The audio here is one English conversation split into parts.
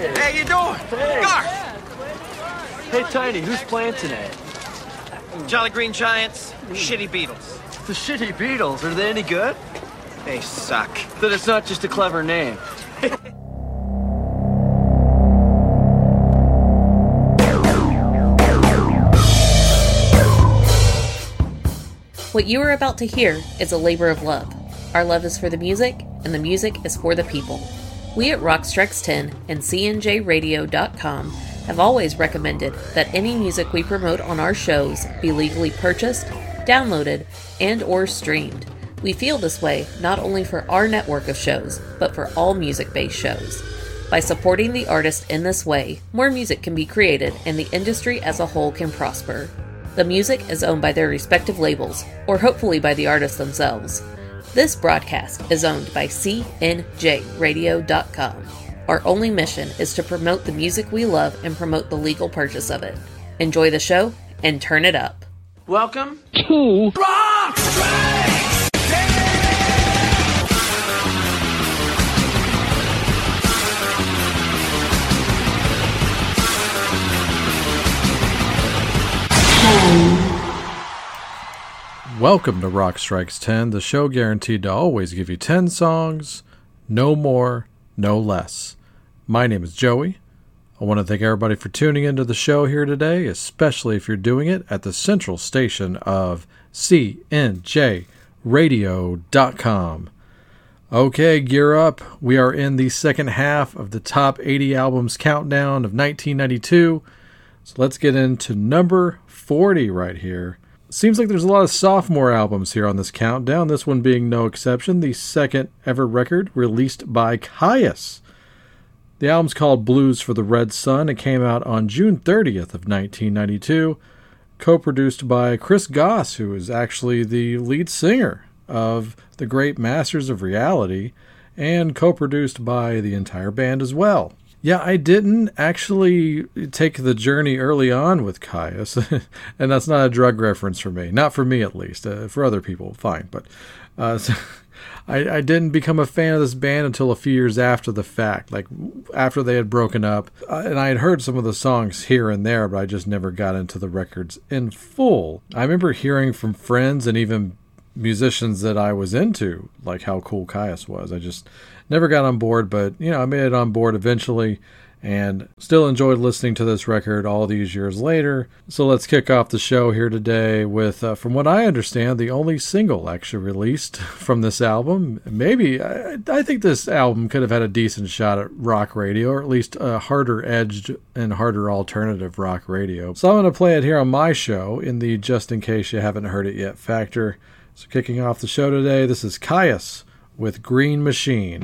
Hey. How you doing? Hey. Garth. Hey, Tiny, who's playing tonight? Jolly Green Giants, Shitty Beatles. The Shitty Beatles. Are they any good? They suck. Then it's not just a clever name. What you are about to hear is a labor of love. Our love is for the music, and the music is for the people. We at Rockstrikes 10 and CNJRadio.com have always recommended that any music we promote on our shows be legally purchased, downloaded, and or streamed. We feel this way not only for our network of shows, but for all music-based shows. By supporting the artist in this way, more music can be created and the industry as a whole can prosper. The music is owned by their respective labels, or hopefully by the artists themselves. This broadcast is owned by CNJRadio.com. Our only mission is to promote the music we love and promote the legal purchase of it. Enjoy the show and turn it up. Welcome. Welcome to Rock Strikes 10, the show guaranteed to always give you 10 songs, no more, no less. My name is Joey. I want to thank everybody for tuning into the show here today, especially if you're doing it at the central station of CNJRadio.com. Okay, gear up. We are in the second half of the top 80 albums countdown of 1992. So let's get into number 40 right here. Seems like there's a lot of sophomore albums here on this countdown, this one being no exception, the second ever record released by Kyuss. The album's called Blues for the Red Sun. It came out on June 30th of 1992, co-produced by Chris Goss, who is actually the lead singer of the great Masters of Reality, and co-produced by the entire band as well. Yeah, I didn't actually take the journey early on with Kyuss, and that's not a drug reference for me. Not for me, at least. Uh, for other people, fine. But uh, so I, I didn't become a fan of this band until a few years after the fact, like after they had broken up. Uh, and I had heard some of the songs here and there, but I just never got into the records in full. I remember hearing from friends and even musicians that I was into, like how cool Kyuss was. I just never got on board, but you know, I made it on board eventually and still enjoyed listening to this record all these years later. So let's kick off the show here today with, uh, from what I understand, the only single actually released from this album. Maybe, I, I think this album could have had a decent shot at rock radio, or at least a harder edged and harder alternative rock radio. So I'm going to play it here on my show in the just in case you haven't heard it yet factor. So kicking off the show today, this is Kyuss with Green Machine.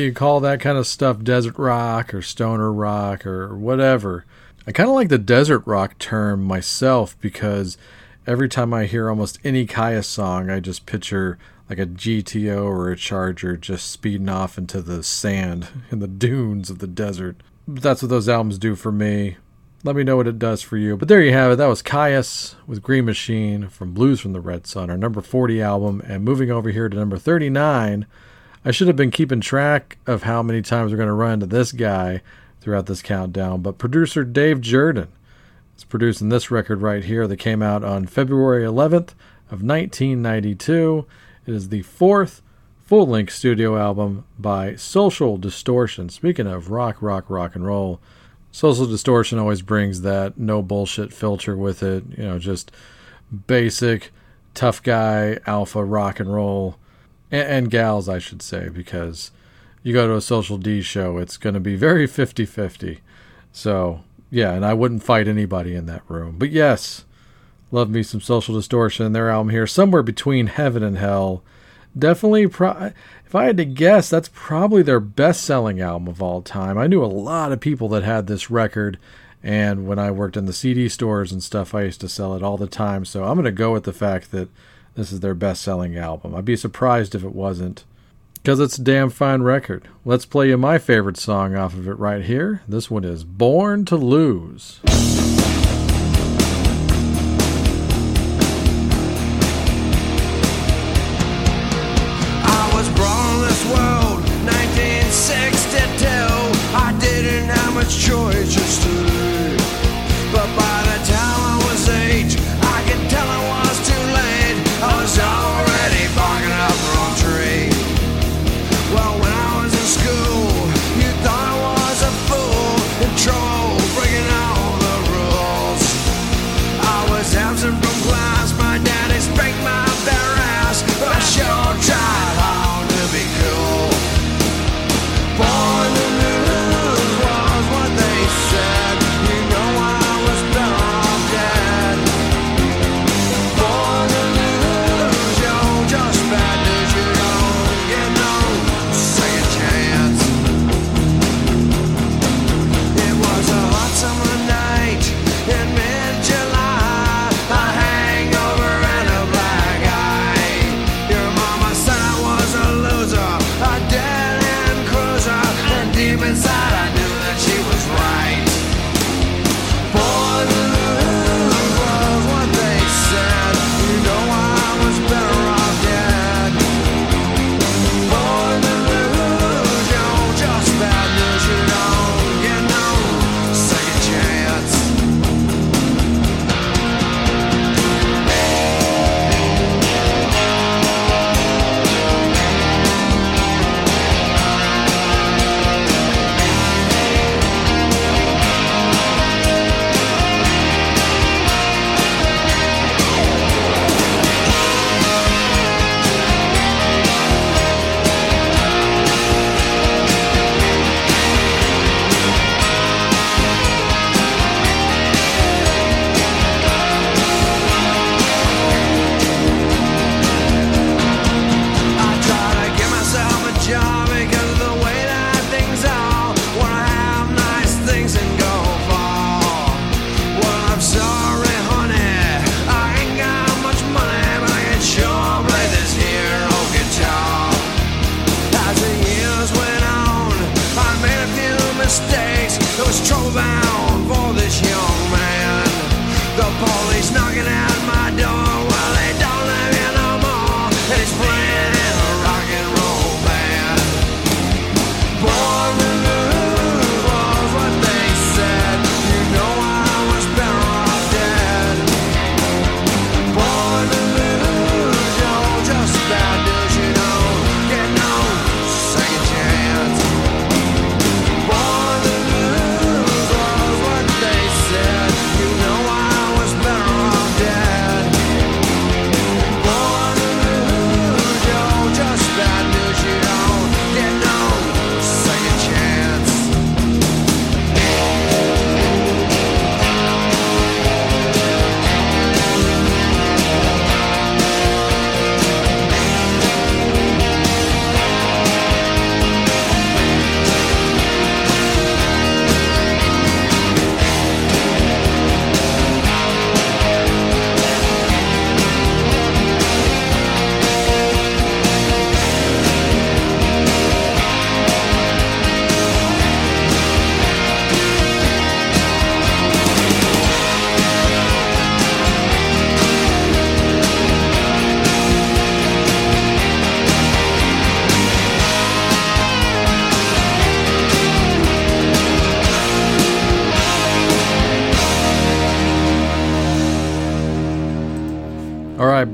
You call that kind of stuff desert rock or stoner rock or whatever. I kind of like the desert rock term myself because every time I hear almost any Kyuss song, I just picture like a GTO or a Charger just speeding off into the sand in the dunes of the desert. That's what those albums do for me. Let me know what it does for you. But there you have it. That was Kyuss with Green Machine from Blues from the Red Sun, our number 40 album. And moving over here to number 39, I should have been keeping track of how many times we're going to run into this guy throughout this countdown. But producer Dave Jerden is producing this record right here that came out on February 11th of 1992. It is the fourth full length studio album by Social Distortion. Speaking of rock, rock, rock and roll, Social Distortion always brings that no bullshit filter with it. You know, just basic, tough guy, alpha rock and roll. And, and gals, I should say, because you go to a Social D show, it's going to be very 50 50. So, yeah, and I wouldn't fight anybody in that room. But yes, love me some Social Distortion. Their album here, somewhere between Heaven and Hell. Definitely, pro- if I had to guess, that's probably their best selling album of all time. I knew a lot of people that had this record, and when I worked in the CD stores and stuff, I used to sell it all the time. So I'm going to go with the fact that this is their best selling album. I'd be surprised if it wasn't, because it's a damn fine record. Let's play you my favorite song off of it right here. This one is Born to Lose.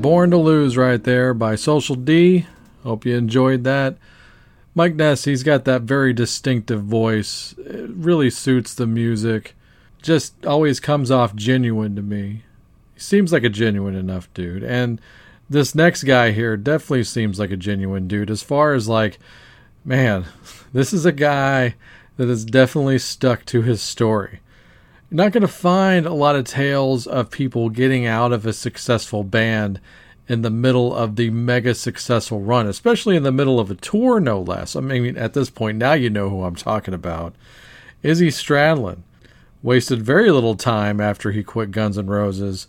Born to Lose right there by Social D. Hope you enjoyed that. Mike Ness, he's got that very distinctive voice. It really suits the music. Just always comes off genuine to me. He seems like a genuine enough dude. And this next guy here definitely seems like a genuine dude. As far as like, man, this is a guy that has definitely stuck to his story. You're not going to find a lot of tales of people getting out of a successful band in the middle of the mega successful run, especially in the middle of a tour, no less. I mean, at this point, now you know who I'm talking about. Izzy Stradlin wasted very little time after he quit Guns N' Roses.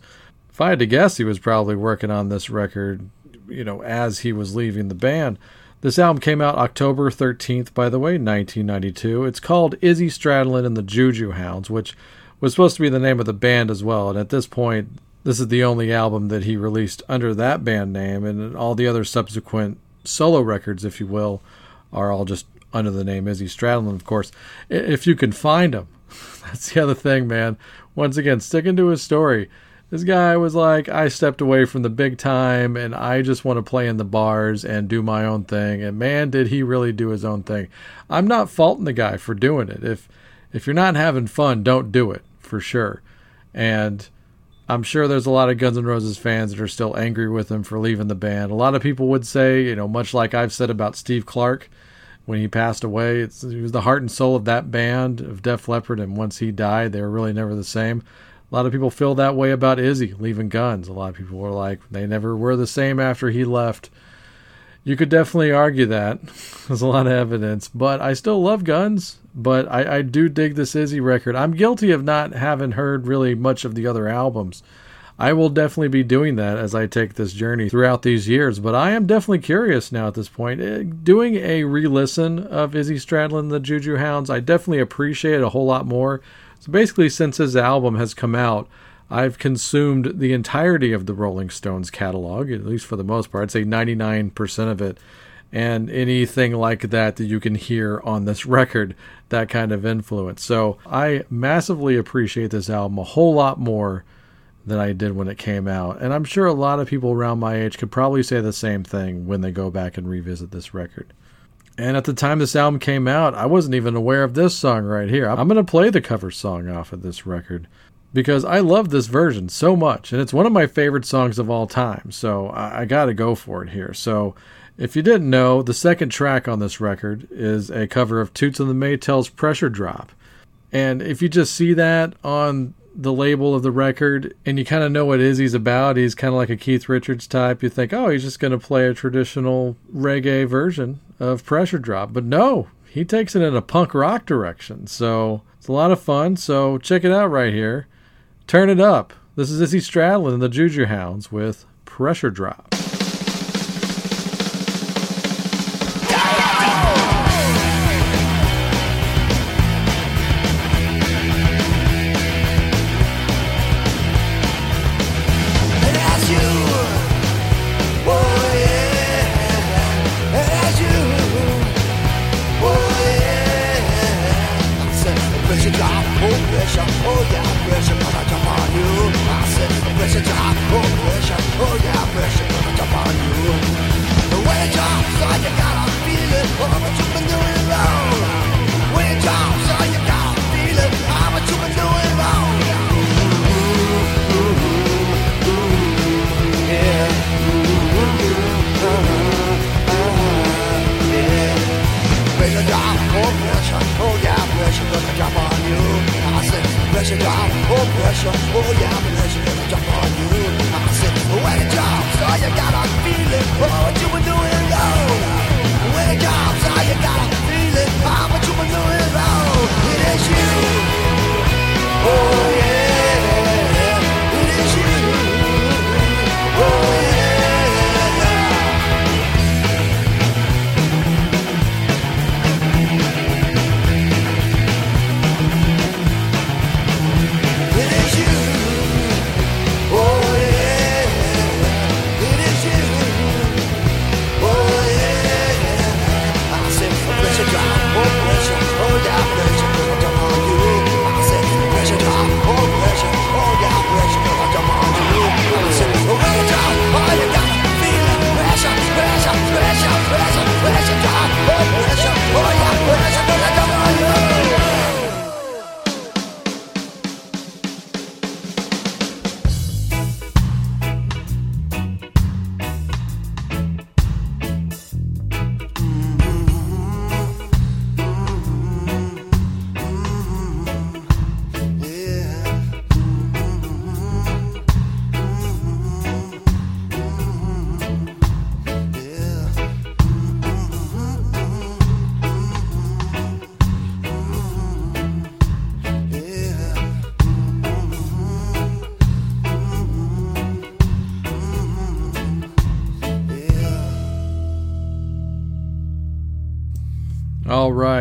If I had to guess, he was probably working on this record, you know, as he was leaving the band. This album came out October 13th, by the way, 1992. It's called Izzy Stradlin and the Juju Hounds, which was supposed to be the name of the band as well. And at this point, this is the only album that he released under that band name, and all the other subsequent solo records, if you will, are all just under the name Izzy Stradlin, of course. If you can find them, that's the other thing, man. Once again, sticking to his story. This guy was like, I stepped away from the big time and I just want to play in the bars and do my own thing. And man, did he really do his own thing. I'm not faulting the guy for doing it. If if you're not having fun, don't do it for sure. And I'm sure there's a lot of Guns N' Roses fans that are still angry with him for leaving the band. A lot of people would say, you know, much like I've said about Steve Clark when he passed away, he was the heart and soul of that band of Def Leppard, and once he died, they were really never the same. A lot of people feel that way about Izzy leaving Guns. A lot of people were like, they never were the same after he left. You could definitely argue that. There's a lot of evidence, but I still love Guns. But I, I do dig this Izzy record. I'm guilty of not having heard really much of the other albums. I will definitely be doing that as I take this journey throughout these years. But I am definitely curious now at this point. Eh, doing a re listen of Izzy Stradlin and the Juju Hounds, I definitely appreciate it a whole lot more. So basically, since his album has come out, I've consumed the entirety of the Rolling Stones catalog, at least for the most part. I'd say 99% of it. And anything like that that you can hear on this record, that kind of influence. So I massively appreciate this album a whole lot more than I did when it came out. And I'm sure a lot of people around my age could probably say the same thing when they go back and revisit this record. And at the time this album came out, I wasn't even aware of this song right here. I'm going to play the cover song off of this record because I love this version so much, and it's one of my favorite songs of all time. So I, I got to go for it here. So if you didn't know, the second track on this record is a cover of Toots and the Maytals' Pressure Drop. And if you just see that on the label of the record and you kind of know what Izzy's about, he's kind of like a Keith Richards type, you think, oh, he's just going to play a traditional reggae version of Pressure Drop. But no, he takes it in a punk rock direction. So it's a lot of fun. So check it out right here. Turn it up. This is Izzy Stradlin and the Juju Hounds with Pressure Drop.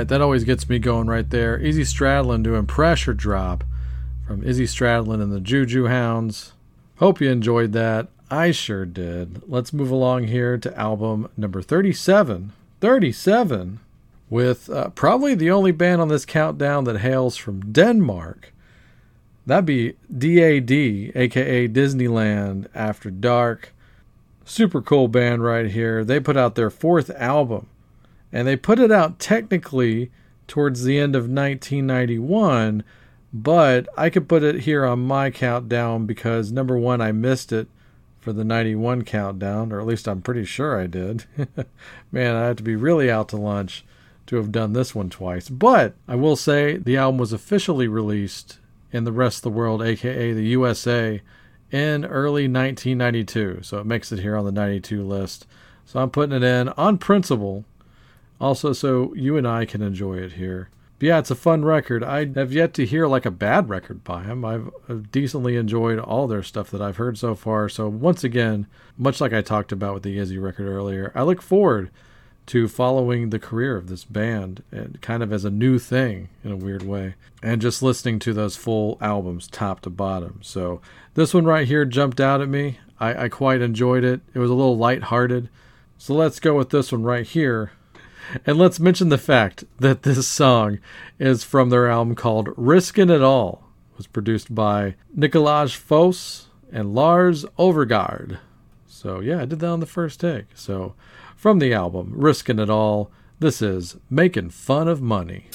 Right, that always gets me going right there. Izzy Stradlin doing Pressure Drop from Izzy Stradlin and the Juju Hounds. Hope you enjoyed that. I sure did. Let's move along here to album number 37. 37 with uh, probably the only band on this countdown that hails from Denmark. That'd be DAD, aka Disneyland After Dark. Super cool band right here. They put out their fourth album, and they put it out technically towards the end of 1991, but I could put it here on my countdown because number one, I missed it for the 91 countdown, or at least I'm pretty sure I did. Man, I had to be really out to lunch to have done this one twice. But I will say the album was officially released in the rest of the world, aka the USA, in early 1992. So it makes it here on the 92 list. So I'm putting it in on principle, also so you and I can enjoy it here. But yeah, it's a fun record. I have yet to hear like a bad record by them. I've decently enjoyed all their stuff that I've heard so far. So once again, much like I talked about with the Izzy record earlier, I look forward to following the career of this band and kind of as a new thing in a weird way and just listening to those full albums top to bottom so this one right here jumped out at me i, I quite enjoyed it it was a little light-hearted so let's go with this one right here and let's mention the fact that this song is from their album called riskin it all. It was produced by nicolaj foss and lars overgaard. So yeah i did that on the first take. So from the album Riskin' It All, this is Making Fun of Money.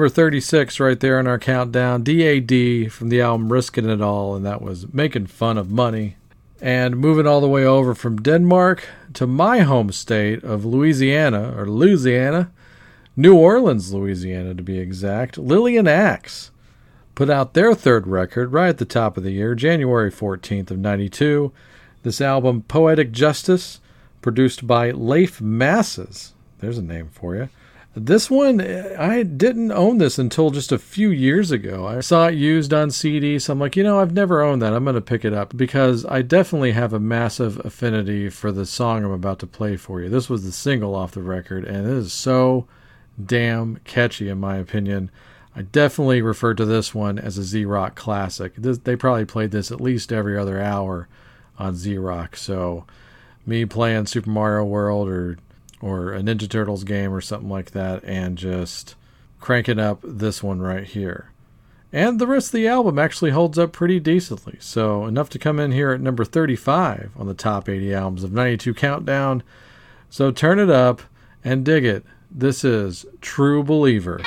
Number 36 right there in our countdown, DAD from the album Risking It All, and that was Making Fun of Money. And moving all the way over from Denmark to my home state of Louisiana, or Louisiana, New Orleans, Louisiana to be exact, Lillian Axe put out their third record right at the top of the year, January 14th of 92. This album, Poetic Justice, produced by Leif Mases. There's a name for you. This one, I didn't own this until just a few years ago. I saw it used on CD, so I'm like, you know, I've never owned that. I'm going to pick it up because I definitely have a massive affinity for the song I'm about to play for you. This was the single off the record, and it is so damn catchy, in my opinion. I definitely refer to this one as a Z Rock classic. This, they probably played this at least every other hour on Z Rock, so me playing Super Mario World or or a Ninja Turtles game or something like that and just cranking up this one right here. And the rest of the album actually holds up pretty decently. So, enough to come in here at number 35 on the top 80 albums of 92 Countdown. So, turn it up and dig it. This is True Believer.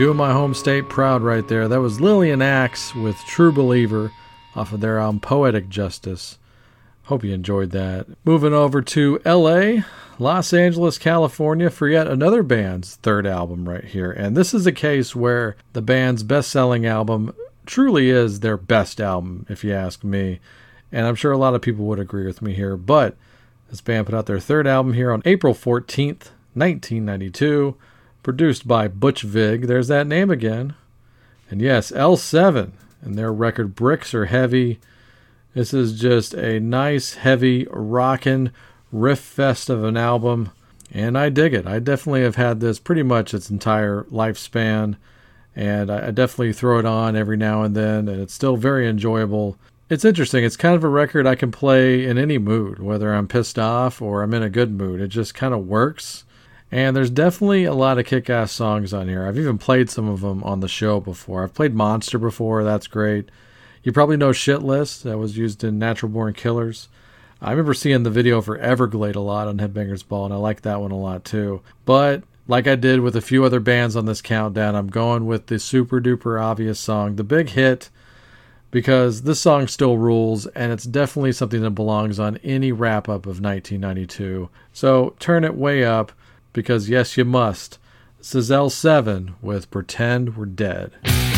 Doing my home state proud right there. That was Lillian Axe with True Believer off of their album Poetic Justice. Hope you enjoyed that. Moving over to LA, Los Angeles, California for yet another band's third album right here. And this is a case where the band's best selling album truly is their best album, if you ask me. And I'm sure a lot of people would agree with me here. But this band put out their third album here on April 14th, 1992, produced by Butch Vig. There's that name again. And yes, L7 and their record Bricks Are Heavy. This is just a nice, heavy, rockin' riff fest of an album, and I dig it. I definitely have had this pretty much its entire lifespan, and I definitely throw it on every now and then, and it's still very enjoyable. It's interesting. It's kind of a record I can play in any mood, whether I'm pissed off or I'm in a good mood. It just kind of works. And there's definitely a lot of kick ass songs on here. I've even played some of them on the show before. I've played Monster before, that's great. You probably know Shit List, that was used in Natural Born Killers. I remember seeing the video for Everglade a lot on Headbangers Ball, and I like that one a lot too. But like I did with a few other bands on this countdown, I'm going with the super duper obvious song, the big hit, because this song still rules, and it's definitely something that belongs on any wrap up of 1992. So turn it way up, because yes, you must. This is L7 with Pretend We're Dead.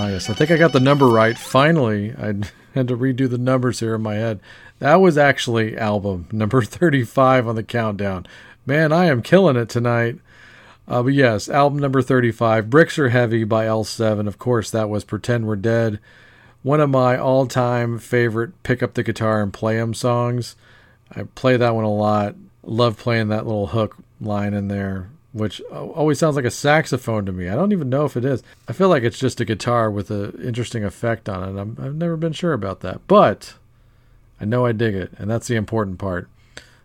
Ah, yes. I think I got the number right. Finally, I had to redo the numbers here in my head. That was actually album number 35 on the countdown. Man, I am killing it tonight. Uh, but yes, album number 35, Bricks Are Heavy by L7. Of course, that was Pretend We're Dead. One of my all time favorite pick up the guitar and play 'em songs. I play that one a lot. Love playing that little hook line in there, which always sounds like a saxophone to me. I don't even know if it is. I feel like it's just a guitar with an interesting effect on it. i have never been sure about that. But I know I dig it, and that's the important part.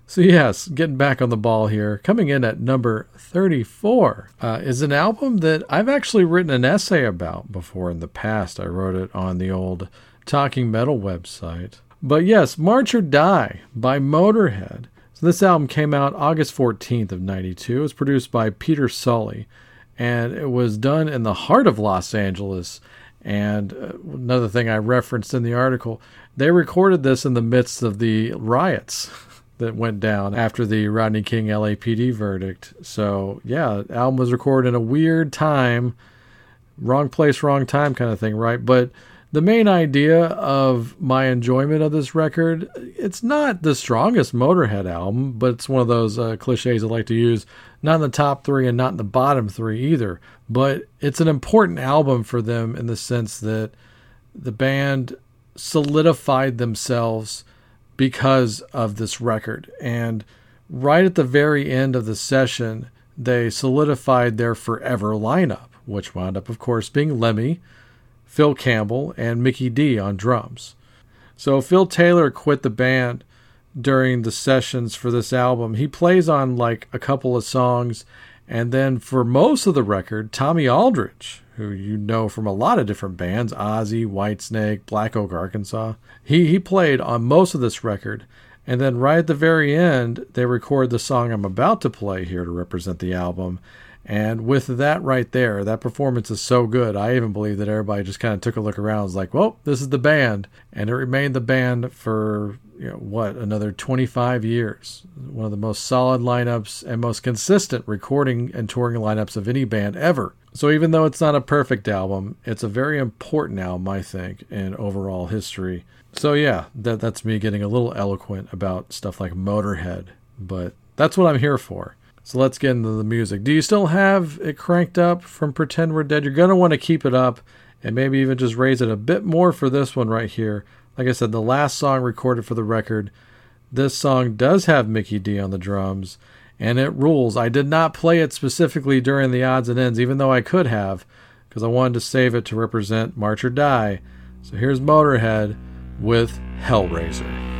So, yes, getting back on the ball here, coming in at number 34 uh, is an album that I've actually written an essay about before in the past. I wrote it on the old Talking Metal website. But yes, March or Die by Motorhead. This album came out August 14th of 92. It was produced by Peter Solley and it was done in the heart of Los Angeles. And uh, another thing I referenced in the article, they recorded this in the midst of the riots that went down after the Rodney King LAPD verdict. So, yeah, album was recorded in a weird time, wrong place, wrong time kind of thing, right? But the main idea of my enjoyment of this record, it's not the strongest Motorhead album, but it's one of those uh, cliches I like to use. Not in the top three and not in the bottom three either. But it's an important album for them in the sense that the band solidified themselves because of this record. And right at the very end of the session, they solidified their forever lineup, which wound up, of course, being Lemmy Phil Campbell, and Mikkey Dee on drums. So Phil Taylor quit the band during the sessions for this album. He plays on like a couple of songs, and then for most of the record, Tommy Aldridge, who you know from a lot of different bands, Ozzy, Whitesnake, Black Oak, Arkansas, he he played on most of this record. And then right at the very end, they record the song I'm about to play here to represent the album. And with that right there, that performance is so good. I even believe that everybody just kind of took a look around, was like, "Well, this is the band," and it remained the band for you know what another 25 years. One of the most solid lineups and most consistent recording and touring lineups of any band ever. So even though it's not a perfect album, it's a very important album, I think, in overall history. So yeah, that that's me getting a little eloquent about stuff like Motorhead, but that's what I'm here for. So let's get into the music. Do you still have it cranked up from Pretend We're Dead? You're going to want to keep it up and maybe even just raise it a bit more for this one right here. Like I said, the last song recorded for the record, this song does have Mikkey Dee on the drums and it rules. I did not play it specifically during the odds and ends, even though I could have, because I wanted to save it to represent March or Die. So here's Motorhead with Hellraiser.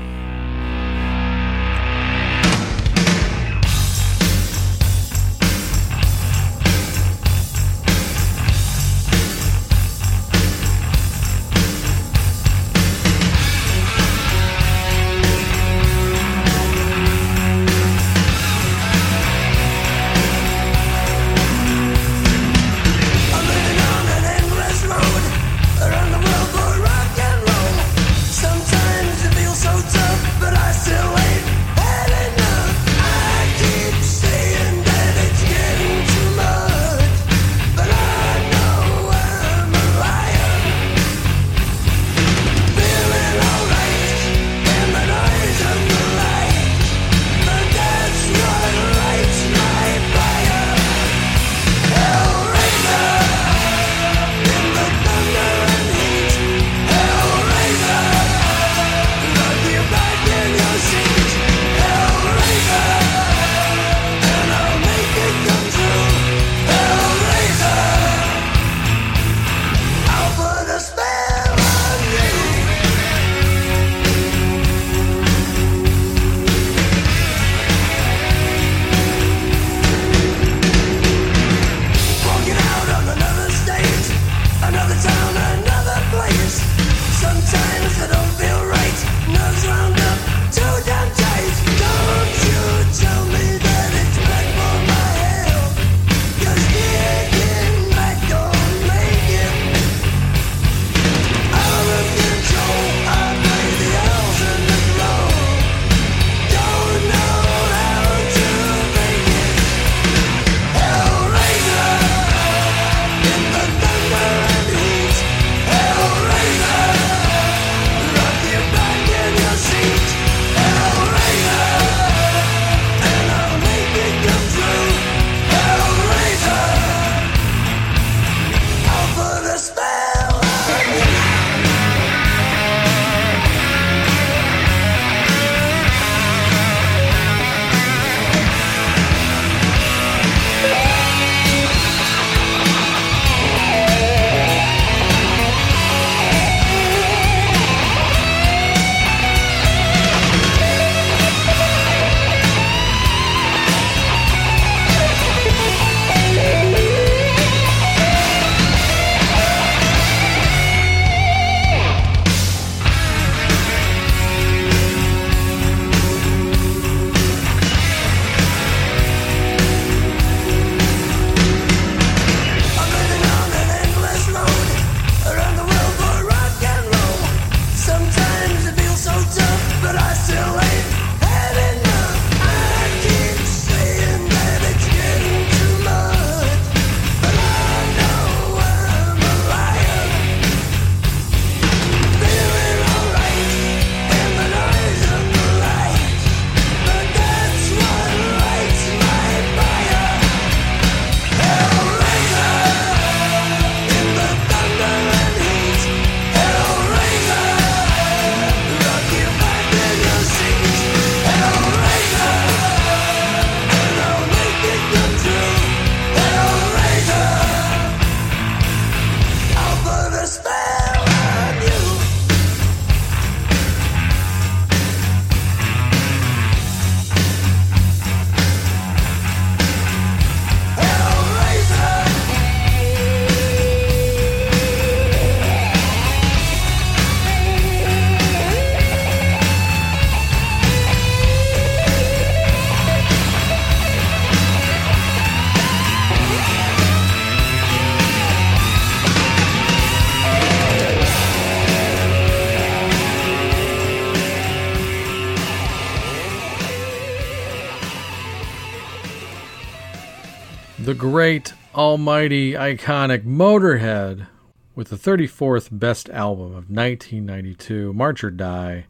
Great, almighty, iconic Motorhead with the 34th best album of 1992, March or Die.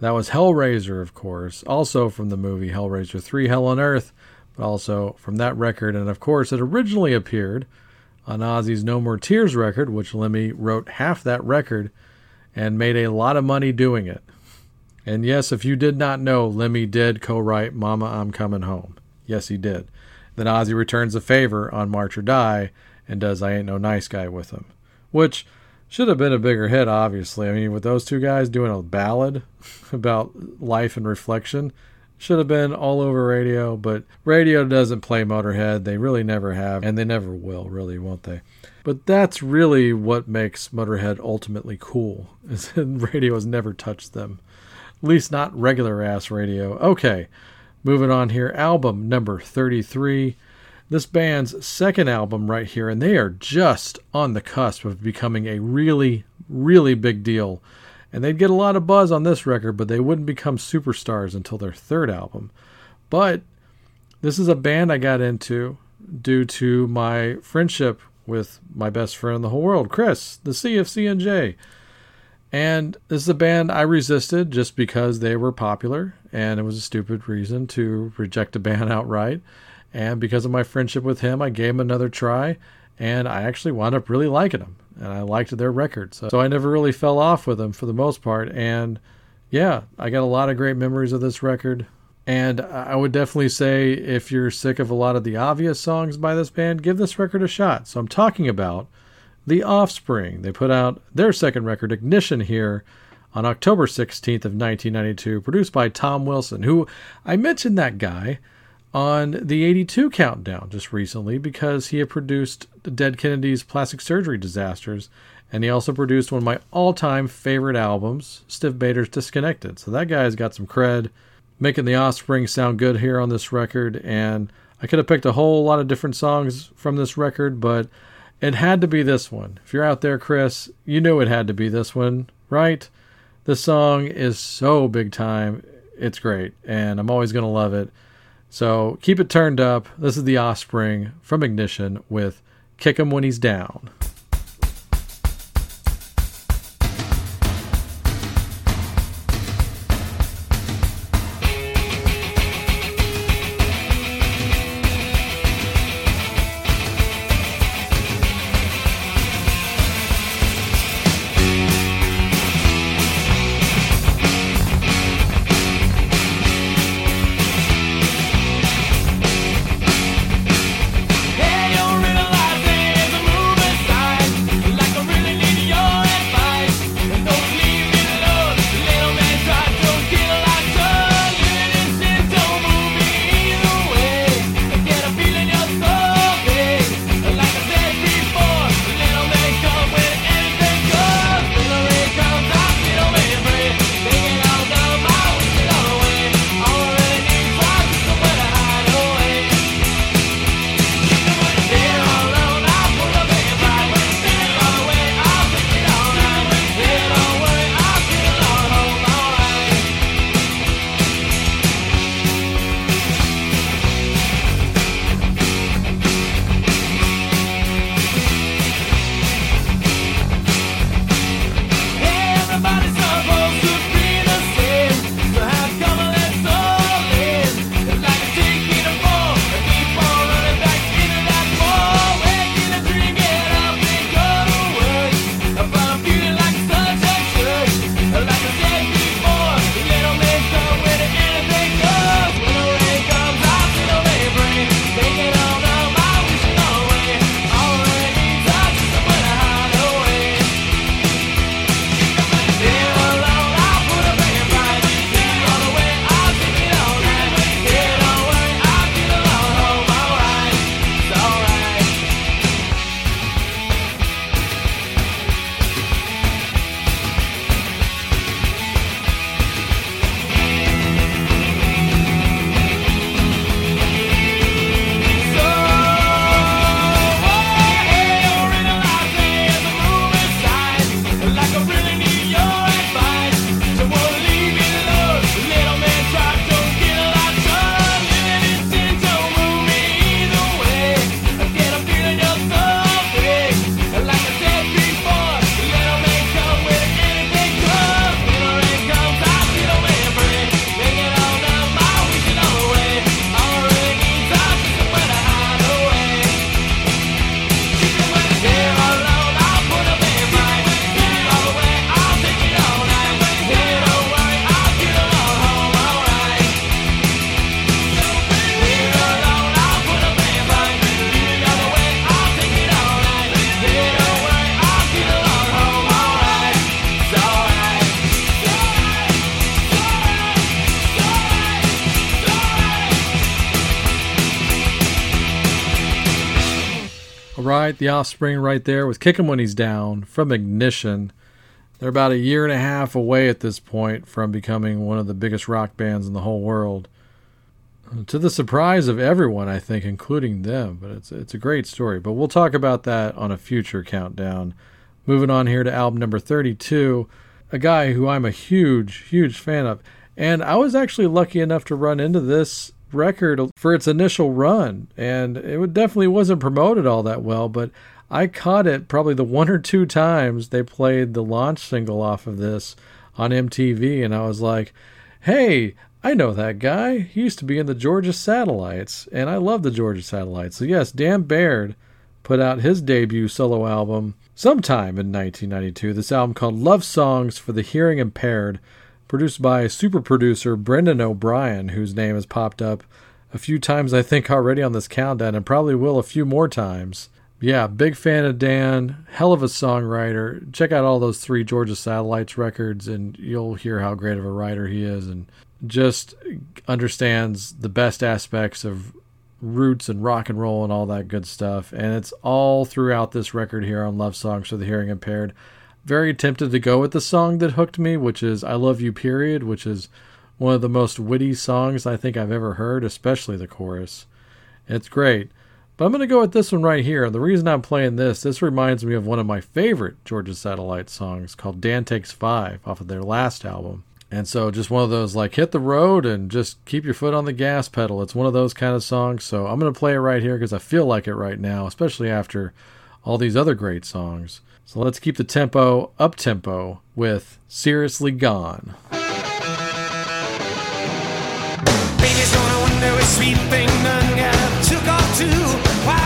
That was Hellraiser, of course, also from the movie Hellraiser 3 Hell on Earth, but also from that record. And of course, it originally appeared on Ozzy's No More Tears record, which Lemmy wrote half that record and made a lot of money doing it. And yes, if you did not know, Lemmy did co write Mama, I'm Coming Home. Yes, he did. Then Ozzy returns the favor on March or Die and does I Ain't No Nice Guy with him, which should have been a bigger hit, obviously. I mean, with those two guys doing a ballad about life and reflection, should have been all over radio, but radio doesn't play Motorhead. They really never have, and they never will, really, won't they? But that's really what makes Motorhead ultimately cool, is that radio has never touched them. At least not regular ass radio. Okay, moving on here. Album number 33. This band's second album right here, and they are just on the cusp of becoming a really, really big deal and they'd get a lot of buzz on this record, but they wouldn't become superstars until their third album. But this is a band I got into due to my friendship with my best friend in the whole world, Chris, the C of C&J. And this is a band I resisted just because they were popular, and it was a stupid reason to reject a band outright. And because of my friendship with him, I gave him another try, and I actually wound up really liking them and I liked their records. So, so I never really fell off with them for the most part. And yeah, I got a lot of great memories of this record. And I would definitely say if you're sick of a lot of the obvious songs by this band, give this record a shot. So I'm talking about The Offspring. They put out their second record, Ignition, here on October 16th of 1992, produced by Tom Wilson, who I mentioned that guy on the 82 countdown just recently because he had produced Dead Kennedy's Plastic Surgery Disasters, and he also produced one of my all time favorite albums, Stiv Bators Disconnected. So that guy's got some cred, making the offspring sound good here on this record. And I could have picked a whole lot of different songs from this record, but it had to be this one. If you're out there, Chris, you knew it had to be this one, right? This song is so big time. It's great, and I'm always going to love it. So keep it turned up. This is the Offspring from Ignition with Kick Him When He's Down. Right, the offspring right there with Kick 'em When He's Down from Ignition. They're about a year and a half away at this point from becoming one of the biggest rock bands in the whole world. Uh, to the surprise of everyone, I think, including them. But it's it's a great story. But we'll talk about that on a future countdown. Moving on here to album number 32, a guy who I'm a huge, huge fan of. And I was actually lucky enough to run into this record for its initial run, and it definitely wasn't promoted all that well, but I caught it probably the one or two times they played the launch single off of this on MTV, and I was like, hey, I know that guy. He used to be in the Georgia Satellites, and I love the Georgia Satellites. So, yes, Dan Baird put out his debut solo album sometime in 1992. This album called Love Songs for the Hearing Impaired produced by super producer Brendan O'Brien, whose name has popped up a few times, I think, already on this countdown, and probably will a few more times. Yeah, big fan of Dan, hell of a songwriter. Check out all those three Georgia Satellites records, and you'll hear how great of a writer he is, and just understands the best aspects of roots and rock and roll and all that good stuff. And it's all throughout this record here on Love Songs for the Hearing Impaired very tempted to go with the song that hooked me, which is I Love You Period, which is one of the most witty songs I think I've ever heard, especially the chorus. It's great. But I'm going to go with this one right here. And the reason I'm playing this, this reminds me of one of my favorite Georgia Satellite songs called Dan Takes Five off of their last album. And so just one of those like hit the road and just keep your foot on the gas pedal. It's one of those kind of songs. So I'm going to play it right here because I feel like it right now, especially after all these other great songs. So let's keep the tempo up tempo with Seriously Gone. Baby's gonna wonder which sweet thing got took off too. Why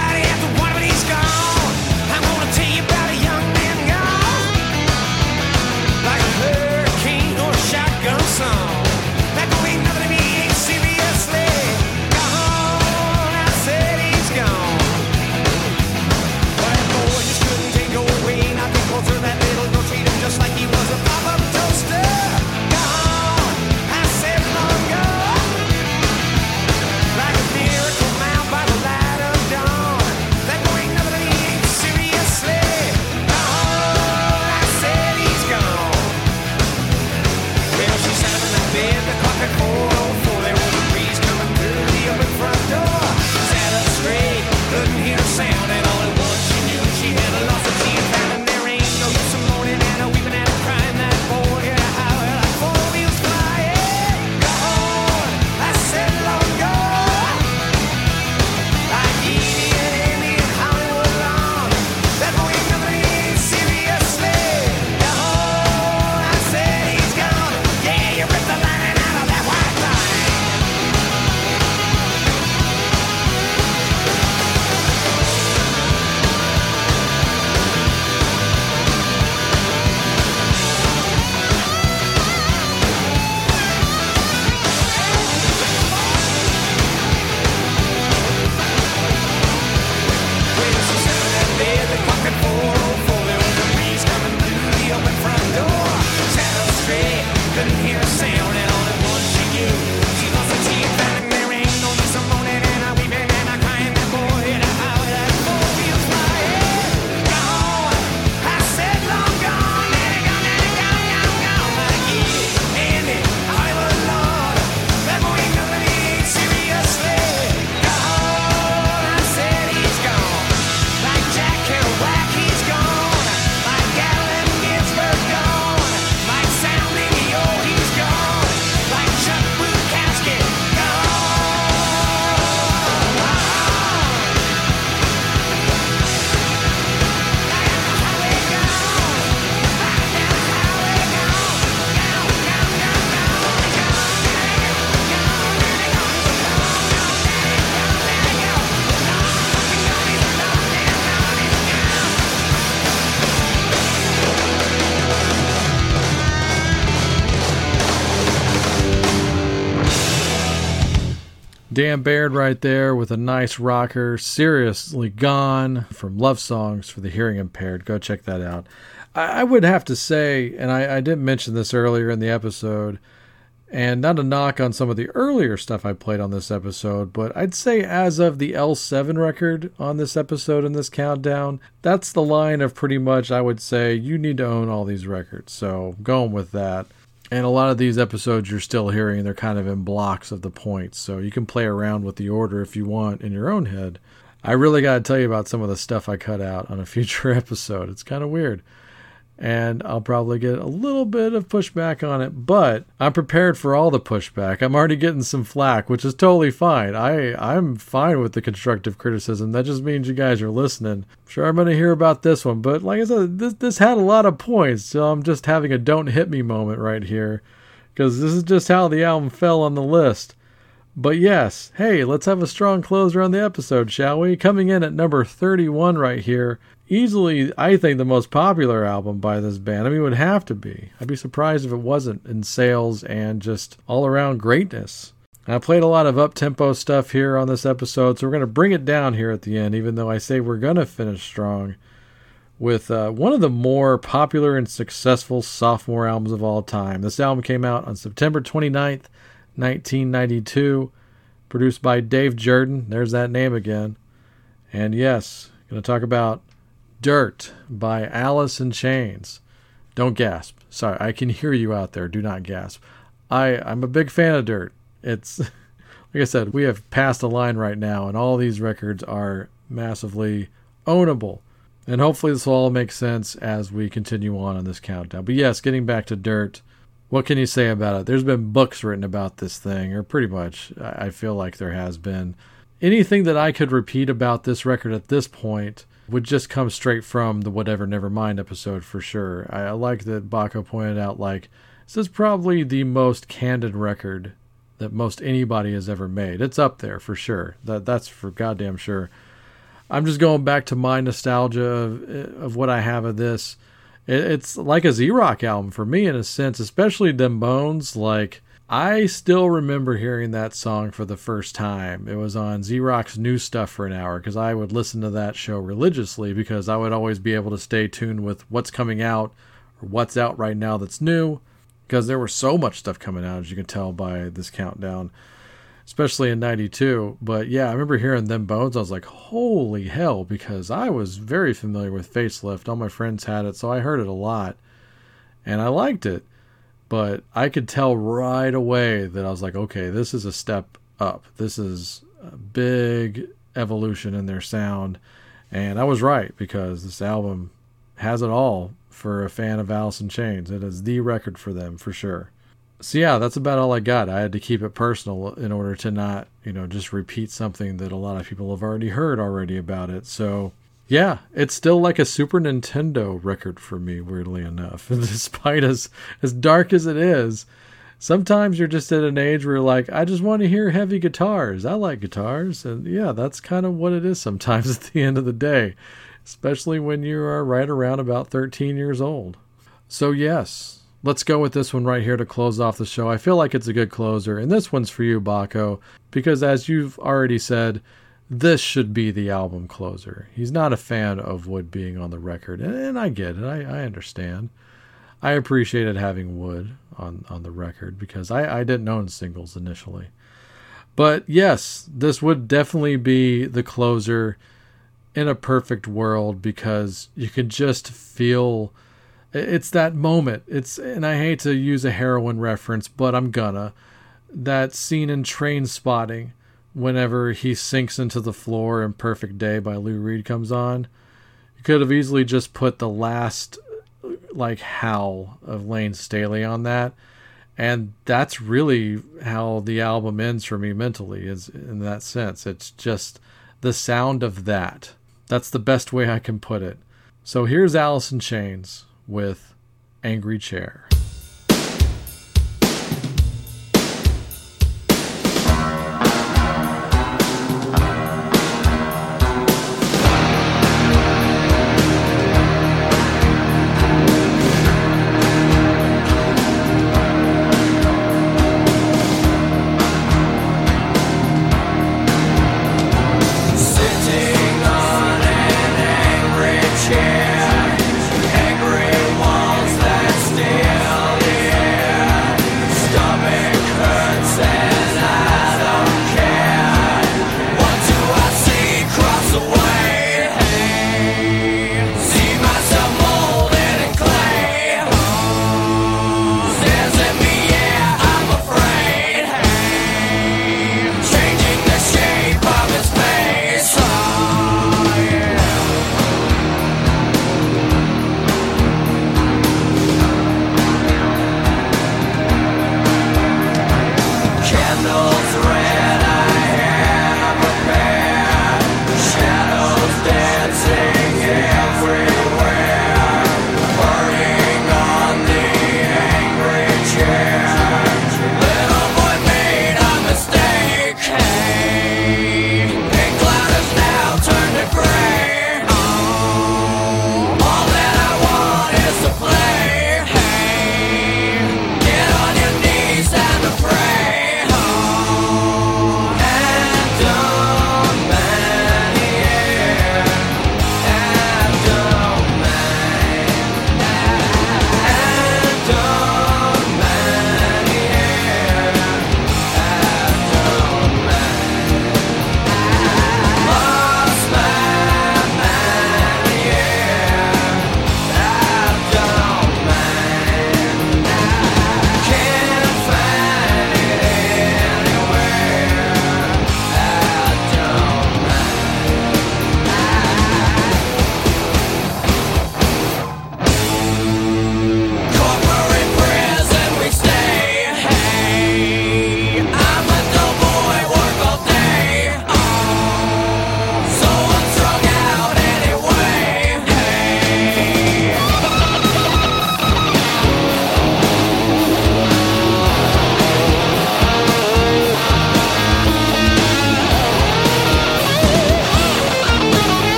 Dan Baird right there with a nice rocker, seriously gone from Love Songs for the Hearing Impaired. Go check that out. I, I would have to say, and I, I didn't mention this earlier in the episode, And not a knock on some of the earlier stuff I played on this episode, but I'd say as of the L7 record on this episode in this countdown, that's the line of pretty much I would say you need to own all these records. So going with that. And a lot of these episodes you're still hearing, they're kind of in blocks of the points. So you can play around with the order if you want in your own head. I really got to tell you about some of the stuff I cut out on a future episode. It's kind of weird and I'll probably get a little bit of pushback on it, but I'm prepared for all the pushback. I'm already getting some flack, which is totally fine. I I'm fine with the constructive criticism. That just means you guys are listening. Sure I'm going to hear about this one, but like I said, this this had a lot of points, so I'm just having a don't hit me moment right here because this is just how the album fell on the list. But yes, hey, let's have a strong closer on the episode, shall we? Coming in at number 31 right here easily, I think, the most popular album by this band. I mean, it would have to be. I'd be surprised if it wasn't in sales and just all around greatness. I played a lot of up tempo stuff here on this episode, so we're going to bring it down here at the end, even though I say we're going to finish strong with uh, one of the more popular and successful sophomore albums of all time. This album came out on September 29th, 1992, produced by Dave Jerden. There's that name again. And yes, going to talk about Dirt by Alice in Chains. Don't gasp. Sorry, I can hear you out there. Do not gasp. I, I'm a big fan of Dirt. It's, like I said, we have passed a line right now, and all these records are massively ownable. And hopefully, this will all make sense as we continue on on this countdown. But yes, getting back to Dirt, what can you say about it? There's been books written about this thing, or pretty much, I feel like there has been. Anything that I could repeat about this record at this point would just come straight from the Whatever Nevermind episode for sure. I, I like that Baco pointed out, like, this is probably the most candid record that most anybody has ever made. It's up there for sure. That That's for goddamn sure. I'm just going back to my nostalgia of, of what I have of this. It, it's like a Rock album for me in a sense, especially Them Bones. Like, I still remember hearing that song for the first time. It was on Rock's New Stuff for an hour because I would listen to that show religiously because I would always be able to stay tuned with what's coming out or what's out right now that's new because there was so much stuff coming out, as you can tell by this countdown, especially in 92. But yeah, I remember hearing Them Bones. I was like, holy hell, because I was very familiar with Facelift. All my friends had it, so I heard it a lot and I liked it but I could tell right away that I was like, okay, this is a step up. This is a big evolution in their sound. And I was right because this album has it all for a fan of Alice in Chains. It is the record for them for sure. So yeah, that's about all I got. I had to keep it personal in order to not, you know, just repeat something that a lot of people have already heard already about it. So yeah, it's still like a Super Nintendo record for me, weirdly enough. Despite as as dark as it is, sometimes you're just at an age where you're like, I just want to hear heavy guitars. I like guitars, and yeah, that's kind of what it is sometimes at the end of the day, especially when you are right around about 13 years old. So yes, let's go with this one right here to close off the show. I feel like it's a good closer, and this one's for you, Baco, because as you've already said this should be the album closer. He's not a fan of Would being on the record, and, I get it. I, I, understand. I appreciated having Would on, on the record because I, I didn't own singles initially. But yes, this would definitely be the closer in a perfect world because you can just feel it's that moment. It's and I hate to use a heroin reference, but I'm gonna. That scene in Trainspotting, whenever he sinks into the floor in Perfect Day by Lou Reed comes on. You could have easily just put the last like howl of Layne Staley on that. And that's really how the album ends for me mentally, is in that sense. It's just the sound of that. That's the best way I can put it. So here's Alice in Chains with Angry Chair.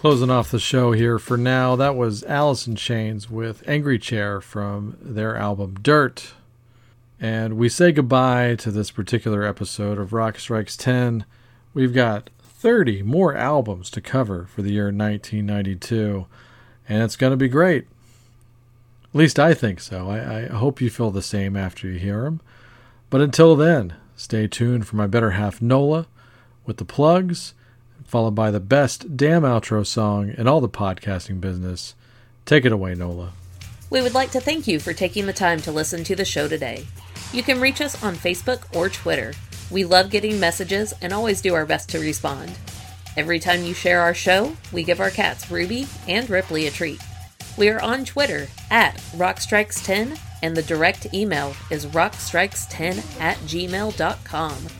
Closing off the show here for now, that was in Chains with Angry Chair from their album Dirt. And we say goodbye to this particular episode of Rock Strikes 10. We've got 30 more albums to cover for the year 1992, and it's going to be great. At least I think so. I, I hope you feel the same after you hear them. But until then, stay tuned for my better half Nola with the plugs followed by the best damn outro song in all the podcasting business. Take it away, Nola. We would like to thank you for taking the time to listen to the show today. You can reach us on Facebook or Twitter. We love getting messages and always do our best to respond. Every time you share our show, we give our cats Ruby and Ripley a treat. We are on Twitter at Rockstrikes10 and the direct email is rockstrikes10 at gmail.com.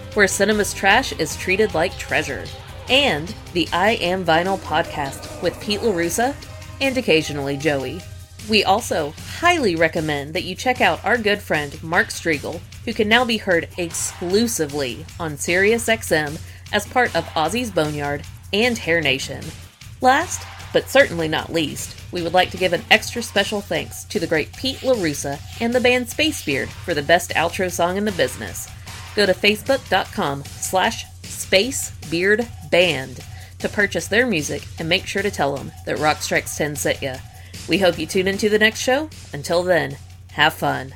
where cinema's trash is treated like treasure, and the I Am Vinyl podcast with Pete LaRussa and occasionally Joey. We also highly recommend that you check out our good friend Mark Striegel, who can now be heard exclusively on SiriusXM as part of Ozzy's Boneyard and Hair Nation. Last, but certainly not least, we would like to give an extra special thanks to the great Pete LaRussa and the band Spacebeard for the best outro song in the business. Go to facebook.com slash spacebeardband to purchase their music and make sure to tell them that Rock Strikes 10 sent ya. We hope you tune into the next show. Until then, have fun.